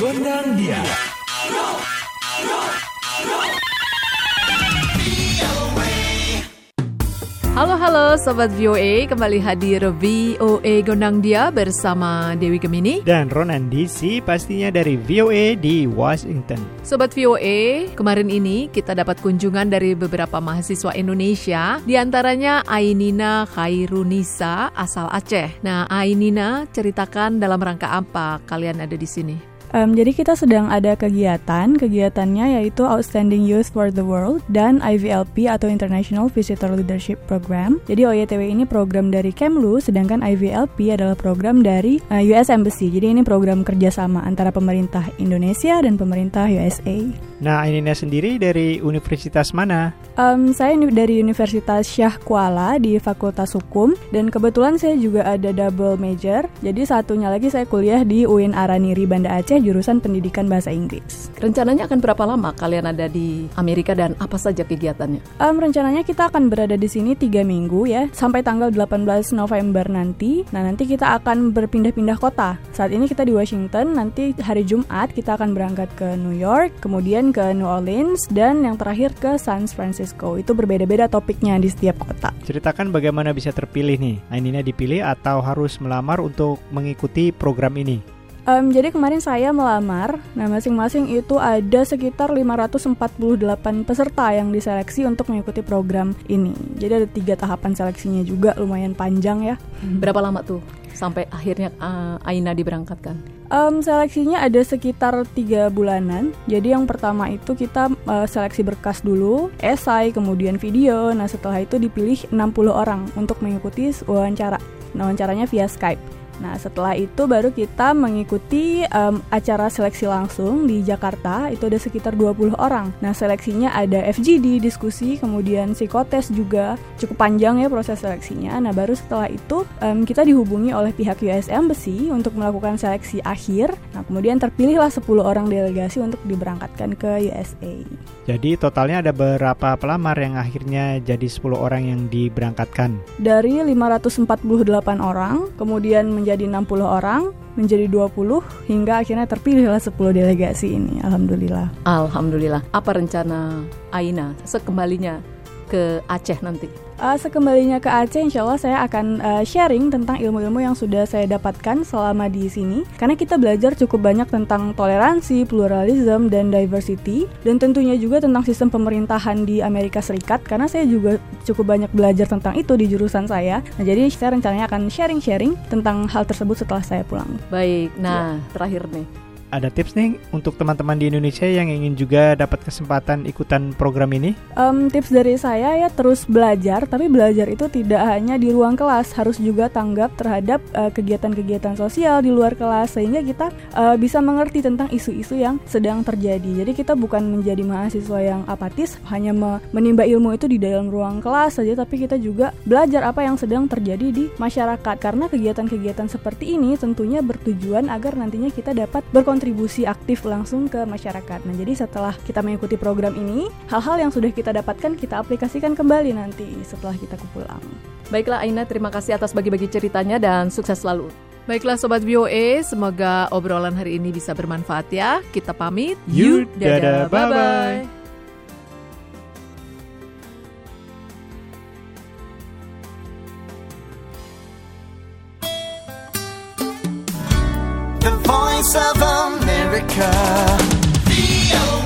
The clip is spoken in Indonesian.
Gondang dia. Halo halo Sobat VOA, kembali hadir VOA Gondang Dia bersama Dewi Gemini. Dan Ronan DC pastinya dari VOA di Washington. Sobat VOA, kemarin ini kita dapat kunjungan dari beberapa mahasiswa Indonesia. Di antaranya Ainina Khairunisa asal Aceh. Nah Ainina ceritakan dalam rangka apa kalian ada di sini? Um, jadi kita sedang ada kegiatan, kegiatannya yaitu Outstanding Youth for the World dan IVLP atau International Visitor Leadership Program. Jadi OYTW ini program dari Kemlu, sedangkan IVLP adalah program dari uh, US Embassy. Jadi ini program kerjasama antara pemerintah Indonesia dan pemerintah USA. Nah, Ainina sendiri dari universitas mana? Um, saya dari Universitas Syah Kuala di Fakultas Hukum dan kebetulan saya juga ada double major. Jadi satunya lagi saya kuliah di UIN Araniri Banda Aceh jurusan Pendidikan Bahasa Inggris. Rencananya akan berapa lama kalian ada di Amerika dan apa saja kegiatannya? Um, rencananya kita akan berada di sini tiga minggu ya, sampai tanggal 18 November nanti. Nah nanti kita akan berpindah-pindah kota. Saat ini kita di Washington, nanti hari Jumat kita akan berangkat ke New York, kemudian ke New Orleans, dan yang terakhir ke San Francisco. Itu berbeda-beda topiknya di setiap kota. Ceritakan bagaimana bisa terpilih nih. Ainina dipilih atau harus melamar untuk mengikuti program ini? Um, jadi kemarin saya melamar, nah masing-masing itu ada sekitar 548 peserta yang diseleksi untuk mengikuti program ini. Jadi ada tiga tahapan seleksinya juga, lumayan panjang ya. Berapa lama tuh sampai akhirnya uh, Aina diberangkatkan? Um, seleksinya ada sekitar tiga bulanan. Jadi yang pertama itu kita uh, seleksi berkas dulu, esai, kemudian video. Nah setelah itu dipilih 60 orang untuk mengikuti wawancara. Nah wawancaranya via Skype. Nah, setelah itu baru kita mengikuti um, acara seleksi langsung di Jakarta, itu ada sekitar 20 orang. Nah, seleksinya ada FGD, diskusi, kemudian psikotes juga. Cukup panjang ya proses seleksinya. Nah, baru setelah itu um, kita dihubungi oleh pihak US Embassy untuk melakukan seleksi akhir. Nah, kemudian terpilihlah 10 orang delegasi untuk diberangkatkan ke USA. Jadi totalnya ada berapa pelamar yang akhirnya jadi 10 orang yang diberangkatkan? Dari 548 orang, kemudian menjadi 60 orang, menjadi 20 hingga akhirnya terpilihlah 10 delegasi ini. Alhamdulillah. Alhamdulillah. Apa rencana Aina sekembalinya ke Aceh nanti? Uh, sekembalinya ke Aceh, insya Allah saya akan uh, sharing tentang ilmu-ilmu yang sudah saya dapatkan selama di sini. Karena kita belajar cukup banyak tentang toleransi, pluralism, dan diversity. Dan tentunya juga tentang sistem pemerintahan di Amerika Serikat. Karena saya juga cukup banyak belajar tentang itu di jurusan saya. Nah, jadi saya rencananya akan sharing-sharing tentang hal tersebut setelah saya pulang. Baik, nah ya. terakhir nih ada tips nih untuk teman-teman di Indonesia yang ingin juga dapat kesempatan ikutan program ini? Um, tips dari saya ya terus belajar, tapi belajar itu tidak hanya di ruang kelas, harus juga tanggap terhadap uh, kegiatan-kegiatan sosial di luar kelas sehingga kita uh, bisa mengerti tentang isu-isu yang sedang terjadi. Jadi kita bukan menjadi mahasiswa yang apatis, hanya me menimba ilmu itu di dalam ruang kelas saja, tapi kita juga belajar apa yang sedang terjadi di masyarakat. Karena kegiatan-kegiatan seperti ini tentunya bertujuan agar nantinya kita dapat berkontribusi kontribusi aktif langsung ke masyarakat. Nah, jadi setelah kita mengikuti program ini, hal-hal yang sudah kita dapatkan kita aplikasikan kembali nanti setelah kita pulang. Baiklah Aina, terima kasih atas bagi-bagi ceritanya dan sukses selalu. Baiklah Sobat VOA, semoga obrolan hari ini bisa bermanfaat ya. Kita pamit. You, dadah, bye-bye. The voice of America.